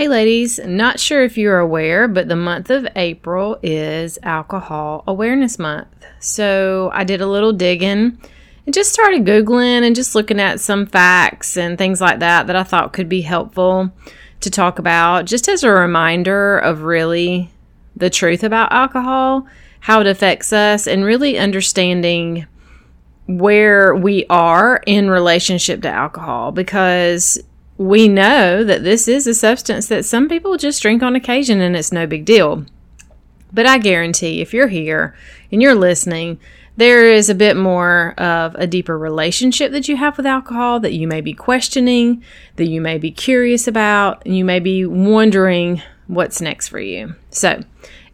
Hey, ladies, not sure if you're aware, but the month of April is Alcohol Awareness Month. So I did a little digging and just started Googling and just looking at some facts and things like that that I thought could be helpful to talk about, just as a reminder of really the truth about alcohol, how it affects us, and really understanding where we are in relationship to alcohol because we know that this is a substance that some people just drink on occasion and it's no big deal. But I guarantee if you're here and you're listening, there is a bit more of a deeper relationship that you have with alcohol that you may be questioning, that you may be curious about, and you may be wondering what's next for you. So,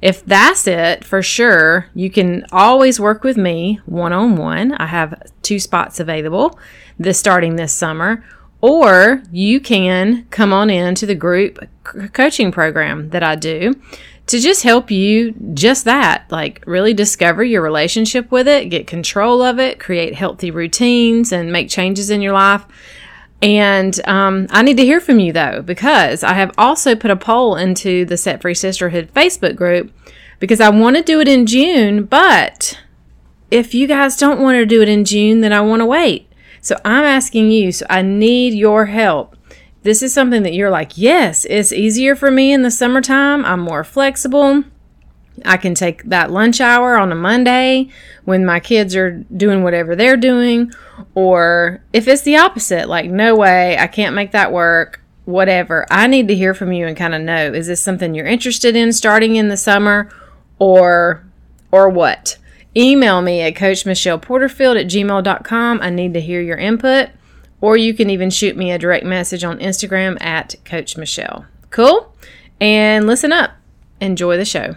if that's it, for sure, you can always work with me one on one. I have two spots available this starting this summer or you can come on in to the group coaching program that I do to just help you just that like really discover your relationship with it, get control of it, create healthy routines, and make changes in your life. And um, I need to hear from you though, because I have also put a poll into the Set Free Sisterhood Facebook group because I want to do it in June, but if you guys don't want to do it in June, then I want to wait. So I'm asking you, so I need your help. This is something that you're like, yes, it's easier for me in the summertime. I'm more flexible. I can take that lunch hour on a Monday when my kids are doing whatever they're doing. Or if it's the opposite, like, no way, I can't make that work, whatever. I need to hear from you and kind of know is this something you're interested in starting in the summer or or what? Email me at coachmichelleporterfield at gmail.com. I need to hear your input. Or you can even shoot me a direct message on Instagram at Coach Michelle. Cool? And listen up. Enjoy the show.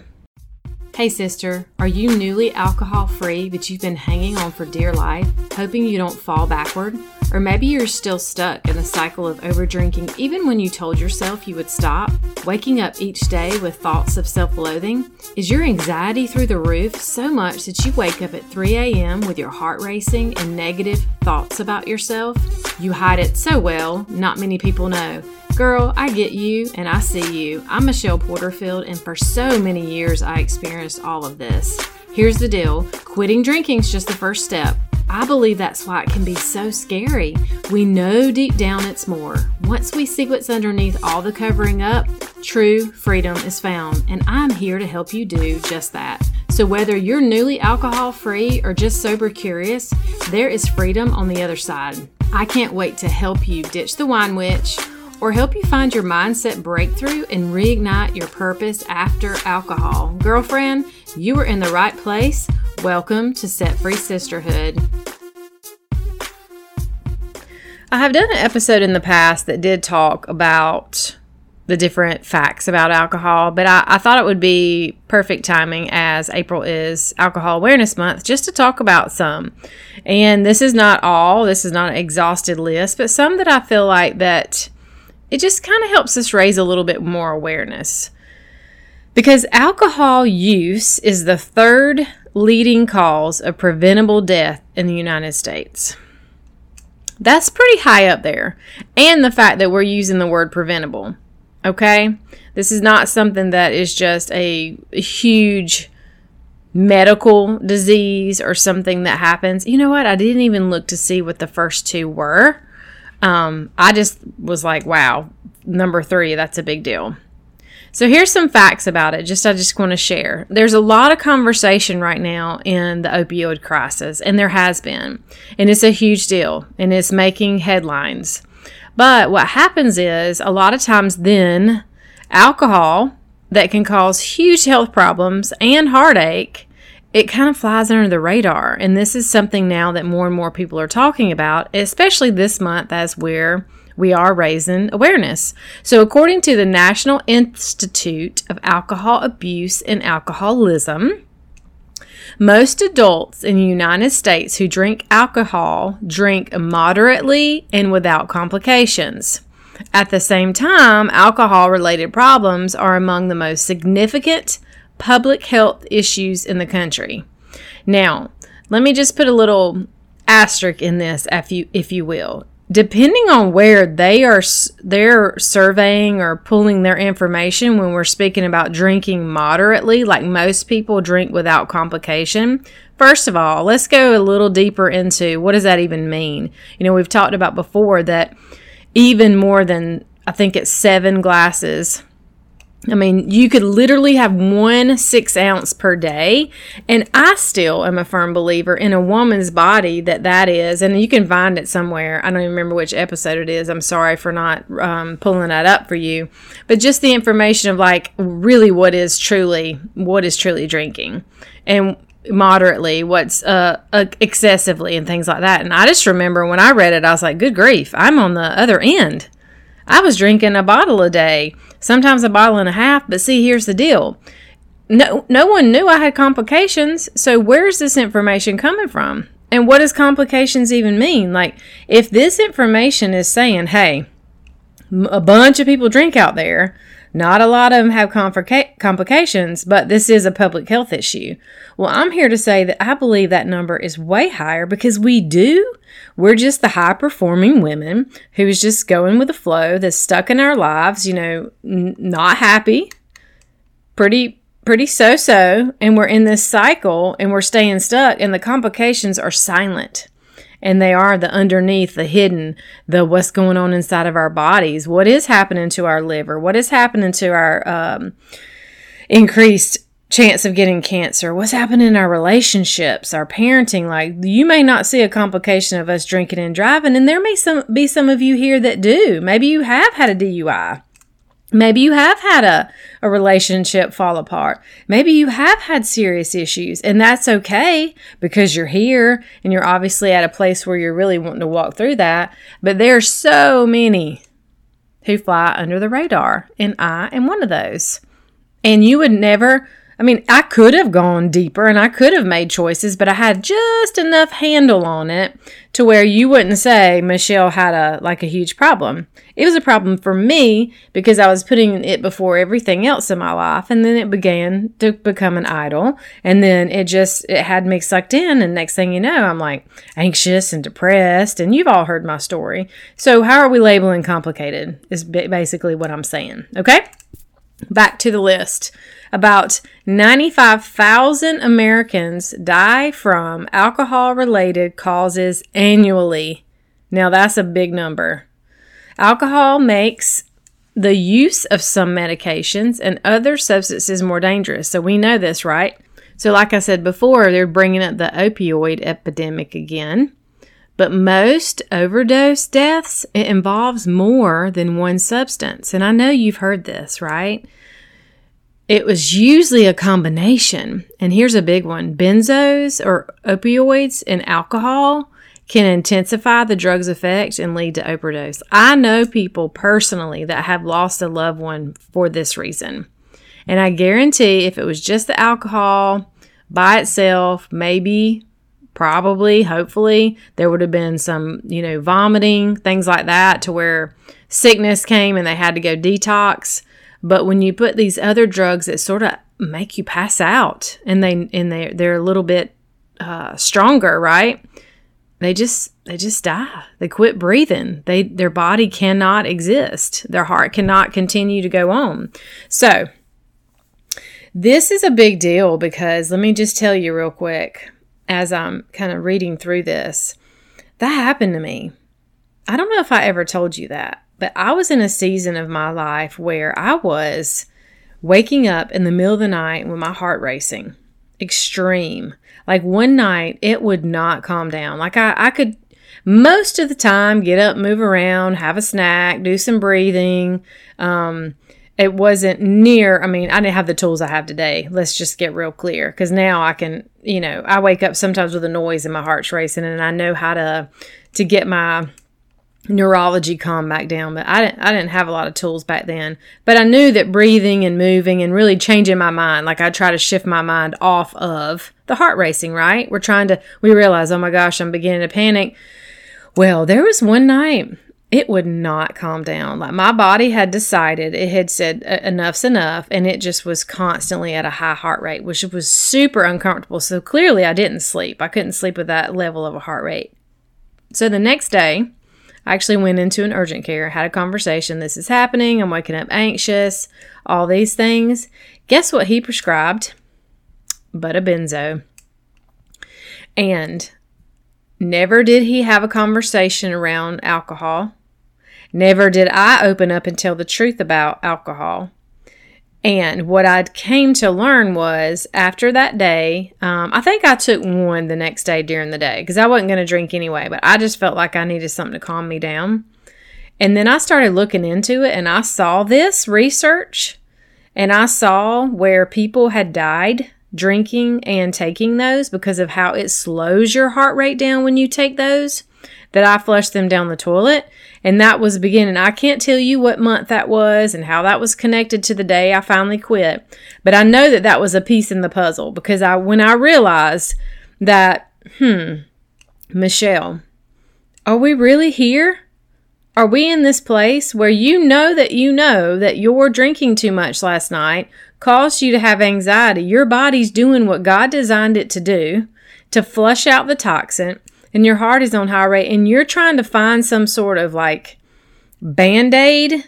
Hey, sister, are you newly alcohol free, but you've been hanging on for dear life, hoping you don't fall backward? Or maybe you're still stuck in the cycle of overdrinking even when you told yourself you would stop? Waking up each day with thoughts of self loathing? Is your anxiety through the roof so much that you wake up at 3 a.m. with your heart racing and negative thoughts about yourself? You hide it so well, not many people know. Girl, I get you and I see you. I'm Michelle Porterfield, and for so many years I experienced all of this. Here's the deal quitting drinking is just the first step. I believe that's why it can be so scary. We know deep down it's more. Once we see what's underneath all the covering up, true freedom is found, and I'm here to help you do just that. So, whether you're newly alcohol free or just sober curious, there is freedom on the other side. I can't wait to help you ditch the wine witch or help you find your mindset breakthrough and reignite your purpose after alcohol. Girlfriend, you are in the right place. Welcome to Set Free Sisterhood. I have done an episode in the past that did talk about the different facts about alcohol, but I, I, thought it would be perfect timing as April is Alcohol Awareness Month just to talk about some. And this is not all, this is not an exhausted list, but some that I feel like that it just kind of helps us raise a little bit more awareness. Because alcohol use is the third leading cause of preventable death in the United States. That's pretty high up there. And the fact that we're using the word preventable. Okay? This is not something that is just a, huge medical disease or something that happens. You know what? I didn't even look to see what the first two were. Um, I just was like, wow, number three, that's a big deal. So here's some facts about it. Just I just want to share. There's a lot of conversation right now in the opioid crisis, and there has been, and it's a huge deal, and it's making headlines. But what happens is a lot of times then alcohol that can cause huge health problems and heartache it kind of flies under the radar. And this is something now that more and more people are talking about, especially this month as we're we are raising awareness. So, according to the National Institute of Alcohol Abuse and Alcoholism, most adults in the United States who drink alcohol drink moderately and without complications. At the same time, alcohol related problems are among the most significant public health issues in the country. Now, let me just put a little asterisk in this, if you, if you will. depending on where they are they're surveying or pulling their information when we're speaking about drinking moderately like most people drink without complication first of all let's go a little deeper into what does that even mean you know we've talked about before that even more than i think it's seven glasses I mean, you could literally have one six ounce per day. And I still am a firm believer in a woman's body that that is. And you can find it somewhere. I don't even remember which episode it is. I'm sorry for not um, pulling that up for you. But just the information of like really what is truly, what is truly drinking. And moderately, what's uh, uh, excessively, and things like that. And I just remember when I read it, I was like, good grief, I'm on the other end. I was drinking a bottle a day sometimes a bottle and a half. But see, here's the deal. No, no one knew I had complications. So where's this information coming from? And what does complications even mean? Like, if this information is saying, hey, a bunch of people drink out there, not a lot of them have complica- complications, but this is a public health issue. Well, I'm here to say that I believe that number is way higher because we do. We're just the high performing women who's just going with the flow that's stuck in our lives, you know, n- not happy, pretty pretty so so, and we're in this cycle and we're staying stuck and the complications are silent and they are the underneath, the hidden, the what's going on inside of our bodies. What is happening to our liver? What is happening to our um, increased chance of getting cancer? What's happening in our relationships, our parenting? Like you may not see a complication of us drinking and driving, and there may some be some of you here that do. Maybe you have had a DUI. Maybe you have had a, a relationship fall apart. Maybe you have had serious issues, and that's okay because you're here and you're obviously at a place where you're really wanting to walk through that. But there are so many who fly under the radar, and I am one of those. And you would never I mean, I could have gone deeper and I could have made choices, but I had just enough handle on it to where you wouldn't say Michelle had a like a huge problem. It was a problem for me because I was putting it before everything else in my life and then it began to become an idol and then it just it had me sucked in and next thing you know, I'm like anxious and depressed and you've all heard my story. So, how are we labeling complicated is basically what I'm saying, okay? Back to the list. About 95,000 Americans die from alcohol related causes annually. Now, that's a big number. Alcohol makes the use of some medications and other substances more dangerous. So, we know this, right? So, like I said before, they're bringing up the opioid epidemic again. But most overdose deaths, it involves more than one substance. And I know you've heard this, right? It was usually a combination. And here's a big one benzos or opioids and alcohol can intensify the drug's effect and lead to overdose. I know people personally that have lost a loved one for this reason. And I guarantee if it was just the alcohol by itself, maybe, probably, hopefully, there would have been some, you know, vomiting, things like that, to where sickness came and they had to go detox. But when you put these other drugs that sort of make you pass out and they and they they're a little bit uh, stronger, right? They just they just die. They quit breathing. They their body cannot exist. Their heart cannot continue to go on. So this is a big deal because let me just tell you real quick as I'm kind of reading through this. That happened to me. I don't know if I ever told you that. But I was in a season of my life where I was waking up in the middle of the night with my heart racing. Extreme. Like one night, it would not calm down. Like I, I could most of the time get up, move around, have a snack, do some breathing. Um, it wasn't near, I mean, I didn't have the tools I have today. Let's just get real clear. Because now I can, you know, I wake up sometimes with a noise and my heart's racing and I know how to to get my neurology calm back down but I didn't I didn't have a lot of tools back then but I knew that breathing and moving and really changing my mind like I try to shift my mind off of the heart racing right we're trying to we realize oh my gosh I'm beginning to panic well there was one night it would not calm down like my body had decided it had said enough's enough and it just was constantly at a high heart rate which was super uncomfortable so clearly I didn't sleep I couldn't sleep with that level of a heart rate so the next day I actually went into an urgent care, had a conversation. This is happening. I'm waking up anxious, all these things. Guess what he prescribed? But a benzo. And never did he have a conversation around alcohol. Never did I open up and tell the truth about alcohol. And what I came to learn was after that day, um, I think I took one the next day during the day because I wasn't going to drink anyway, but I just felt like I needed something to calm me down. And then I started looking into it and I saw this research and I saw where people had died drinking and taking those because of how it slows your heart rate down when you take those that I flushed them down the toilet. And that was beginning. I can't tell you what month that was and how that was connected to the day I finally quit. But I know that that was a piece in the puzzle because I, when I realized that, hmm, Michelle, are we really here? Are we in this place where you know that you know that your drinking too much last night caused you to have anxiety? Your body's doing what God designed it to do to flush out the toxin and your heart is on high rate and you're trying to find some sort of like band aid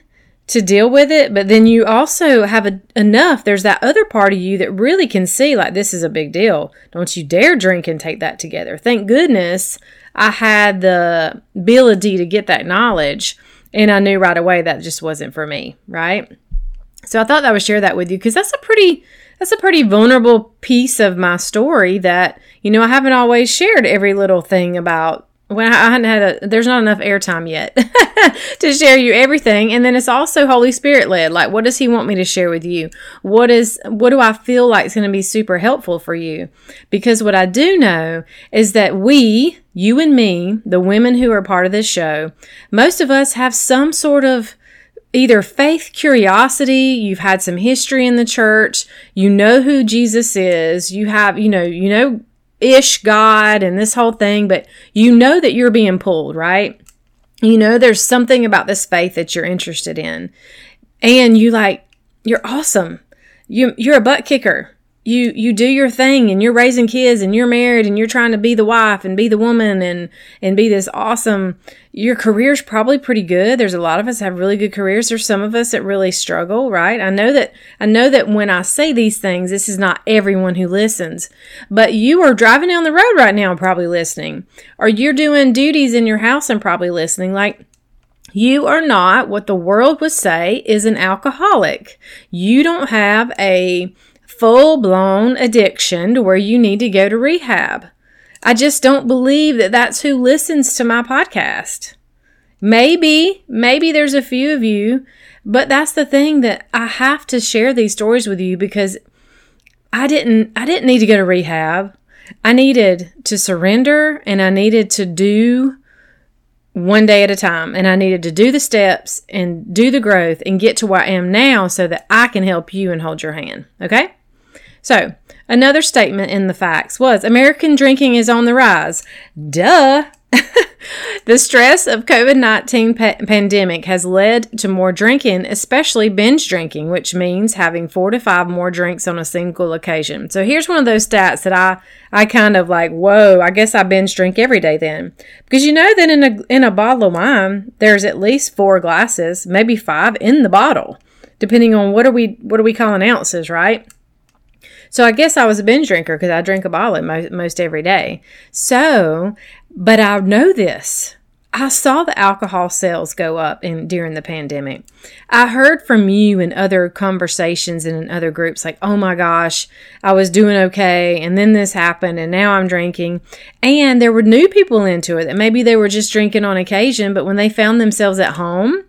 to deal with it, but then you also have a, enough. There's that other part of you that really can see like this is a big deal. Don't you dare drink and take that together. Thank goodness I had the ability to get that knowledge and I knew right away that just wasn't for me, right? So I thought I would share that with you because that's a pretty that's a pretty vulnerable piece of my story that, you know, I haven't always shared every little thing about when I hadn't had a, there's not enough airtime yet to share you everything. And then it's also Holy Spirit led. Like, what does He want me to share with you? What is, what do I feel like is going to be super helpful for you? Because what I do know is that we, you and me, the women who are part of this show, most of us have some sort of either faith curiosity, you've had some history in the church, you know who Jesus is, you have, you know, you know ish God and this whole thing, but you know that you're being pulled, right? You know there's something about this faith that you're interested in. And you like you're awesome. You you're a butt kicker you you do your thing and you're raising kids and you're married and you're trying to be the wife and be the woman and and be this awesome your career's probably pretty good there's a lot of us have really good careers there's some of us that really struggle right i know that i know that when i say these things this is not everyone who listens but you are driving down the road right now probably listening or you're doing duties in your house and probably listening like you are not what the world would say is an alcoholic. You don't have a full blown addiction to where you need to go to rehab. I just don't believe that that's who listens to my podcast. Maybe, maybe there's a few of you, but that's the thing that I have to share these stories with you because I didn't I didn't need to go to rehab. I needed to surrender and I needed to do one day at a time and I needed to do the steps and do the growth and get to where I am now so that I can help you and hold your hand. Okay? So, another statement in the facts was American drinking is on the rise. Duh. the stress of COVID-19 pa- pandemic has led to more drinking, especially binge drinking, which means having 4 to 5 more drinks on a single occasion. So here's one of those stats that I I kind of like, "Whoa, I guess I binge drink every day then." Because you know that in a in a bottle of wine, there's at least 4 glasses, maybe 5 in the bottle, depending on what are we what are we calling ounces, right? So I guess I was a binge drinker because I drink a bottle most, most every day. So, but I know this. I saw the alcohol sales go up in during the pandemic. I heard from you in other conversations and in other groups like, "Oh my gosh, I was doing okay and then this happened and now I'm drinking." And there were new people into it that maybe they were just drinking on occasion, but when they found themselves at home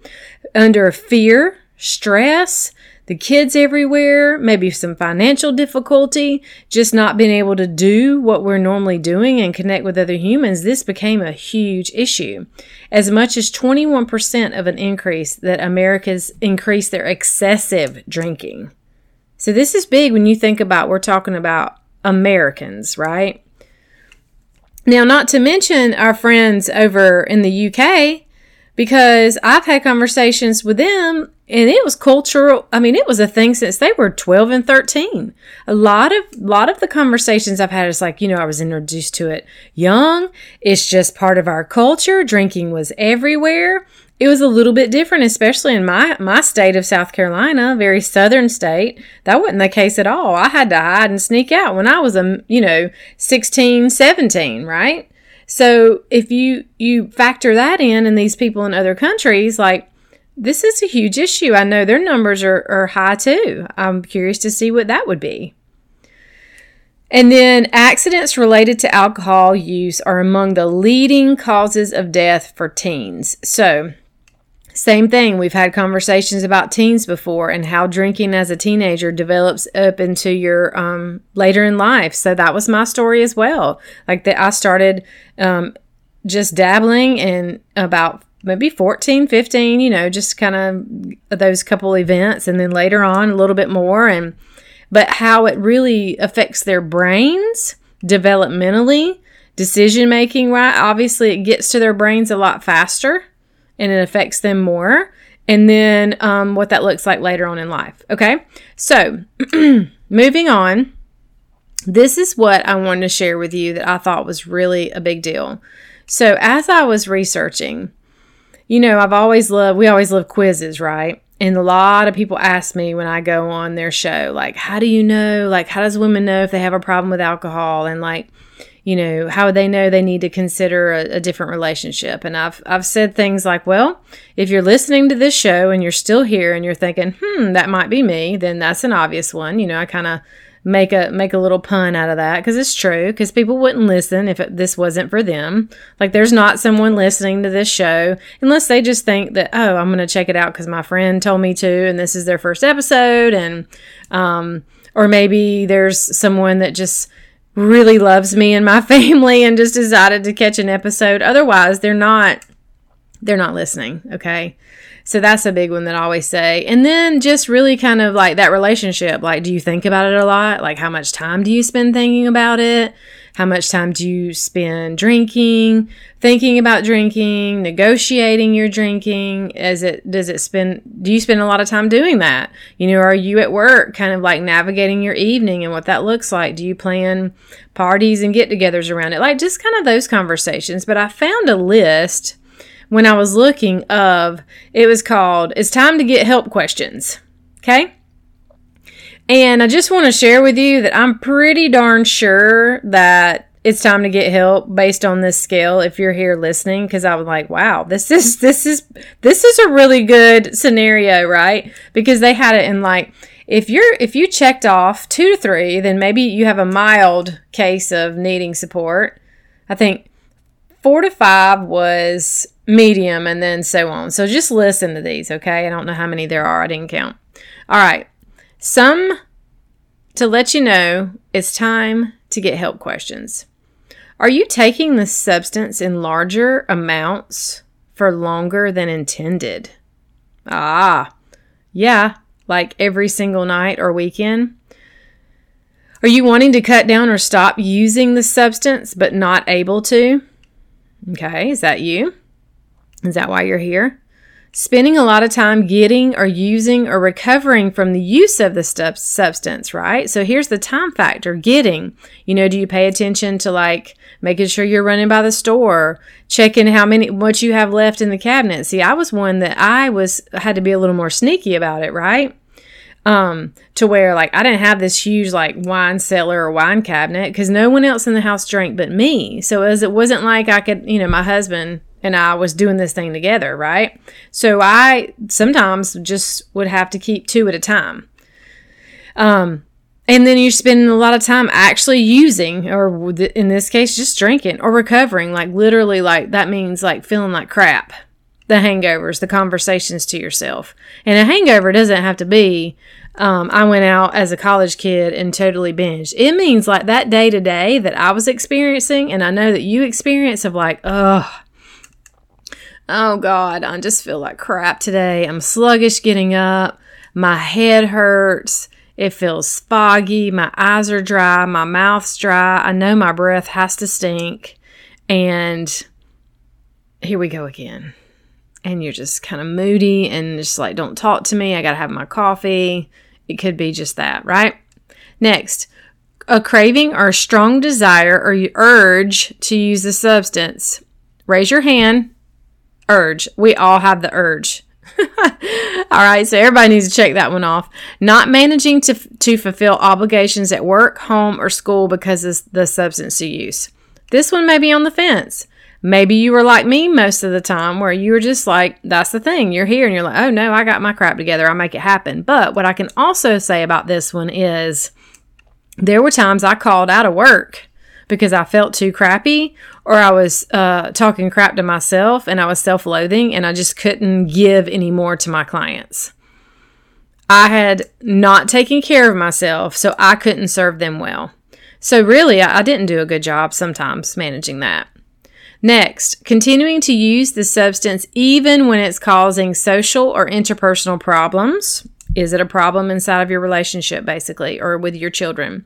under fear, stress, the kids everywhere, maybe some financial difficulty, just not being able to do what we're normally doing and connect with other humans, this became a huge issue. As much as 21% of an increase that America's increased their excessive drinking. So this is big when you think about we're talking about Americans, right? Now, not to mention our friends over in the UK because I've had conversations with them and it was cultural. I mean, it was a thing since they were 12 and 13. A lot of lot of the conversations I've had is like, you know, I was introduced to it young. It's just part of our culture. Drinking was everywhere. It was a little bit different, especially in my my state of South Carolina, very southern state. That wasn't the case at all. I had to hide and sneak out when I was a, you know, 16, 17, right? So if you you factor that in and these people in other countries, like this is a huge issue. I know their numbers are, are high too. I'm curious to see what that would be. And then accidents related to alcohol use are among the leading causes of death for teens. So same thing. We've had conversations about teens before and how drinking as a teenager develops up into your um, later in life. So that was my story as well. Like that, I started um, just dabbling in about maybe 14, 15, you know, just kind of those couple events. And then later on, a little bit more. And, but how it really affects their brains developmentally, decision making, right? Obviously, it gets to their brains a lot faster and it affects them more. And then um, what that looks like later on in life. Okay. So moving on, this is what I wanted to share with you that I thought was really a big deal. So as I was researching, you know, I've always loved, we always love quizzes, right? And a lot of people ask me when I go on their show, like, how do you know? Like, how does women know if they have a problem with alcohol? And like, you know, how they know they need to consider a, a, different relationship? And I've I've said things like, well, if you're listening to this show and you're still here and you're thinking, hmm, that might be me, then that's an obvious one. You know, I kind of make a make a little pun out of that because it's true because people wouldn't listen if it, this wasn't for them like there's not someone listening to this show unless they just think that oh i'm going to check it out because my friend told me to and this is their first episode and um or maybe there's someone that just really loves me and my family and just decided to catch an episode. Otherwise, they're not they're not listening, okay? So that's a big one that I always say. And then just really kind of like that relationship. Like, do you think about it a lot? Like, how much time do you spend thinking about it? How much time do you spend drinking, thinking about drinking, negotiating your drinking? Is it does it spend do you spend a lot of time doing that? You know, are you at work kind of like navigating your evening and what that looks like? Do you plan parties and get-togethers around it? Like just kind of those conversations. But I found a list when I was looking of it was called It's Time to Get Help Questions. Okay? And I just want to share with you that I'm pretty darn sure that it's time to get help based on this scale if you're here listening because I was like, wow, this is this is this is a really good scenario, right? Because they had it in like if you're if you checked off 2 to 3, then maybe you have a mild case of needing support. I think 4 to 5 was medium and then so on. So just listen to these, okay? I don't know how many there are. I didn't count. All right. Some to let you know it's time to get help questions. Are you taking the substance in larger amounts for longer than intended? Ah, yeah, like every single night or weekend. Are you wanting to cut down or stop using the substance but not able to? Okay, is that you? Is that why you're here? Spending a lot of time getting or using or recovering from the use of the stu- substance, right? So here's the time factor getting. You know, do you pay attention to like making sure you're running by the store, checking how many, what you have left in the cabinet? See, I was one that I was, had to be a little more sneaky about it, right? um to where like I didn't have this huge like wine cellar or wine cabinet because no one else in the house drank but me. So as it wasn't like I could, you know, my husband and I was doing this thing together, right? So I sometimes just would have to keep two at a time. Um, and then you're spending a lot of time actually using, or in this case, just drinking or recovering. Like literally, like that means like feeling like crap. The hangovers, the conversations to yourself. And a hangover doesn't have to be, um, I went out as a college kid and totally binged. It means like that day to day that I was experiencing, and I know that you experience of like, oh, oh God, I just feel like crap today. I'm sluggish getting up. My head hurts. It feels foggy. My eyes are dry. My mouth's dry. I know my breath has to stink. And here we go again. and you're just kind of moody and just like, don't talk to me. I got to have my coffee. It could be just that, right? Next, a craving or a strong desire or urge to use the substance. Raise your hand. Urge. We all have the urge. all right, so everybody needs to check that one off. Not managing to, to fulfill obligations at work, home, or school because of the substance you use. This one may be on the fence. Maybe you were like me most of the time where you were just like, that's the thing. You're here and you're like, oh no, I got my crap together. I'll make it happen. But what I can also say about this one is there were times I called out of work because I felt too crappy or I was uh, talking crap to myself and I was self loathing and I just couldn't give any more to my clients. I had not taken care of myself, so I couldn't serve them well. So, really, I didn't do a good job sometimes managing that. Next, continuing to use the substance even when it's causing social or interpersonal problems. Is it a problem inside of your relationship, basically, or with your children?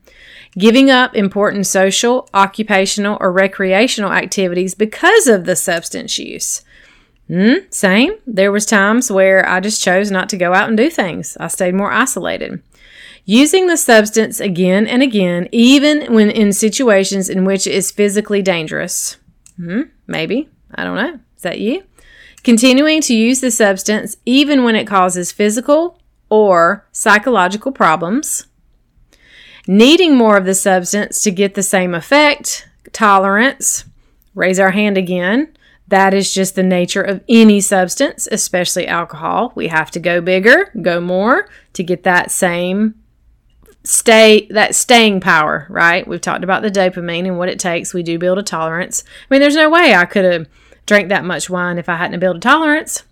Giving up important social, occupational, or recreational activities because of the substance use. Mm, same. There was times where I just chose not to go out and do things. I stayed more isolated. Using the substance again and again, even when in situations in which it is physically dangerous. Hmm, maybe. I don't know. Is that you? Continuing to use the substance even when it causes physical or psychological problems. Needing more of the substance to get the same effect, tolerance. Raise our hand again. That is just the nature of any substance, especially alcohol. We have to go bigger, go more to get that same stay that staying power, right? We've talked about the dopamine and what it takes. We do build a tolerance. I mean, there's no way I could have drank that much wine if I hadn't built a tolerance.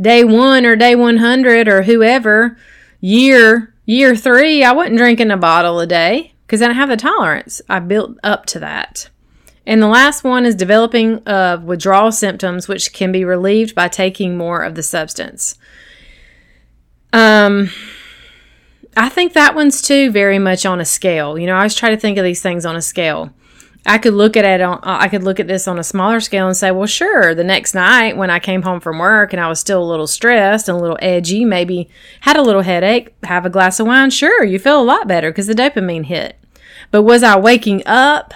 Day one or day 100 or whoever, year year three, I wasn't drinking a bottle a day because I didn't have the tolerance. I built up to that. And the last one is developing of withdrawal symptoms, which can be relieved by taking more of the substance. Um, I think that one's too very much on a scale. You know, I always try to think of these things on a scale. I could look at it on, uh, I could look at this on a smaller scale and say, well, sure, the next night when I came home from work and I was still a little stressed and a little edgy, maybe had a little headache, have a glass of wine, sure, you feel a lot better because the dopamine hit. But was I waking up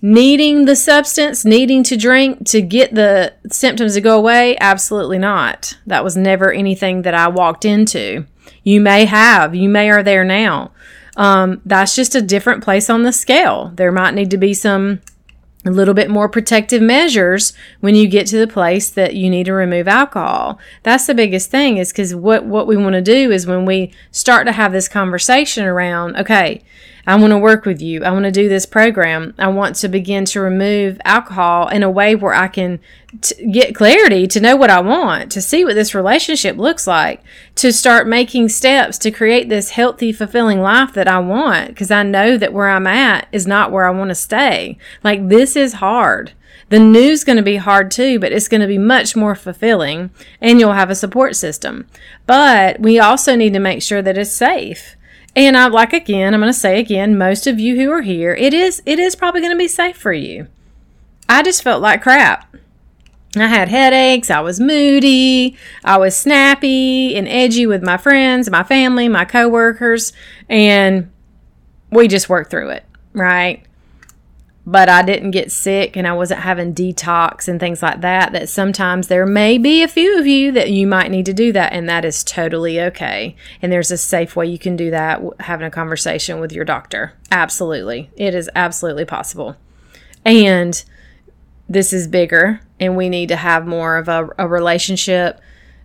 needing the substance, needing to drink to get the symptoms to go away? Absolutely not. That was never anything that I walked into. You may have, you may are there now. Um, that's just a different place on the scale. There might need to be some a little bit more protective measures when you get to the place that you need to remove alcohol. That's the biggest thing is because what, what we want to do is when we start to have this conversation around, okay, I want to work with you. I want to do this program. I want to begin to remove alcohol in a way where I can t- get clarity to know what I want, to see what this relationship looks like, to start making steps to create this healthy, fulfilling life that I want because I know that where I'm at is not where I want to stay. Like this is hard. The new's going to be hard too, but it's going to be much more fulfilling and you'll have a support system. But we also need to make sure that it's safe. And I like again, I'm going to say again, most of you who are here, it is it is probably going to be safe for you. I just felt like crap. I had headaches, I was moody, I was snappy and edgy with my friends, my family, my coworkers, and we just worked through it, right? But I didn't get sick and I wasn't having detox and things like that. That sometimes there may be a few of you that you might need to do that, and that is totally okay. And there's a safe way you can do that, having a conversation with your doctor. Absolutely. It is absolutely possible. And this is bigger, and we need to have more of a, a relationship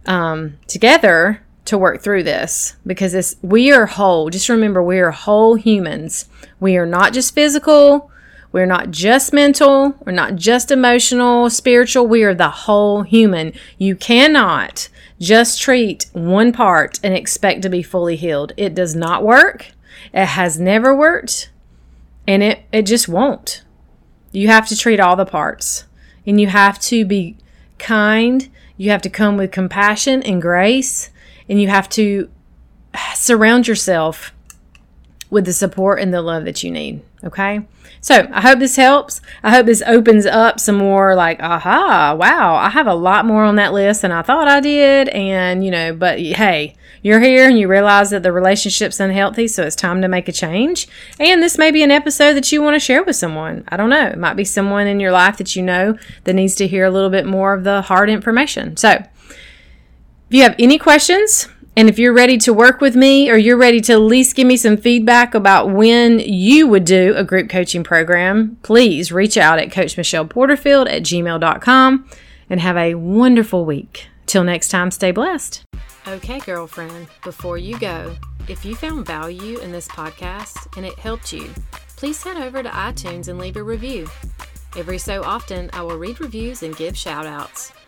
um, together to work through this because this we are whole. Just remember, we are whole humans. We are not just physical we're not just mental, we're not just emotional, spiritual, we are the whole human. You cannot just treat one part and expect to be fully healed. It does not work. It has never worked, and it, it just won't. You have to treat all the parts, and you have to be kind. You have to come with compassion and grace, and you have to surround yourself with the support and the love that you need. Okay. So I hope this helps. I hope this opens up some more like, aha, wow, I have a lot more on that list than I thought I did. And, you know, but hey, you're here and you realize that the relationship's unhealthy, so it's time to make a change. And this may be an episode that you want to share with someone. I don't know. It might be someone in your life that you know that needs to hear a little bit more of the hard information. So if you have any questions, and if you're ready to work with me or you're ready to at least give me some feedback about when you would do a group coaching program, please reach out at Coach Michelle Porterfield at gmail.com and have a wonderful week. Till next time, stay blessed. Okay, girlfriend, before you go, if you found value in this podcast and it helped you, please head over to iTunes and leave a review. Every so often, I will read reviews and give shout outs.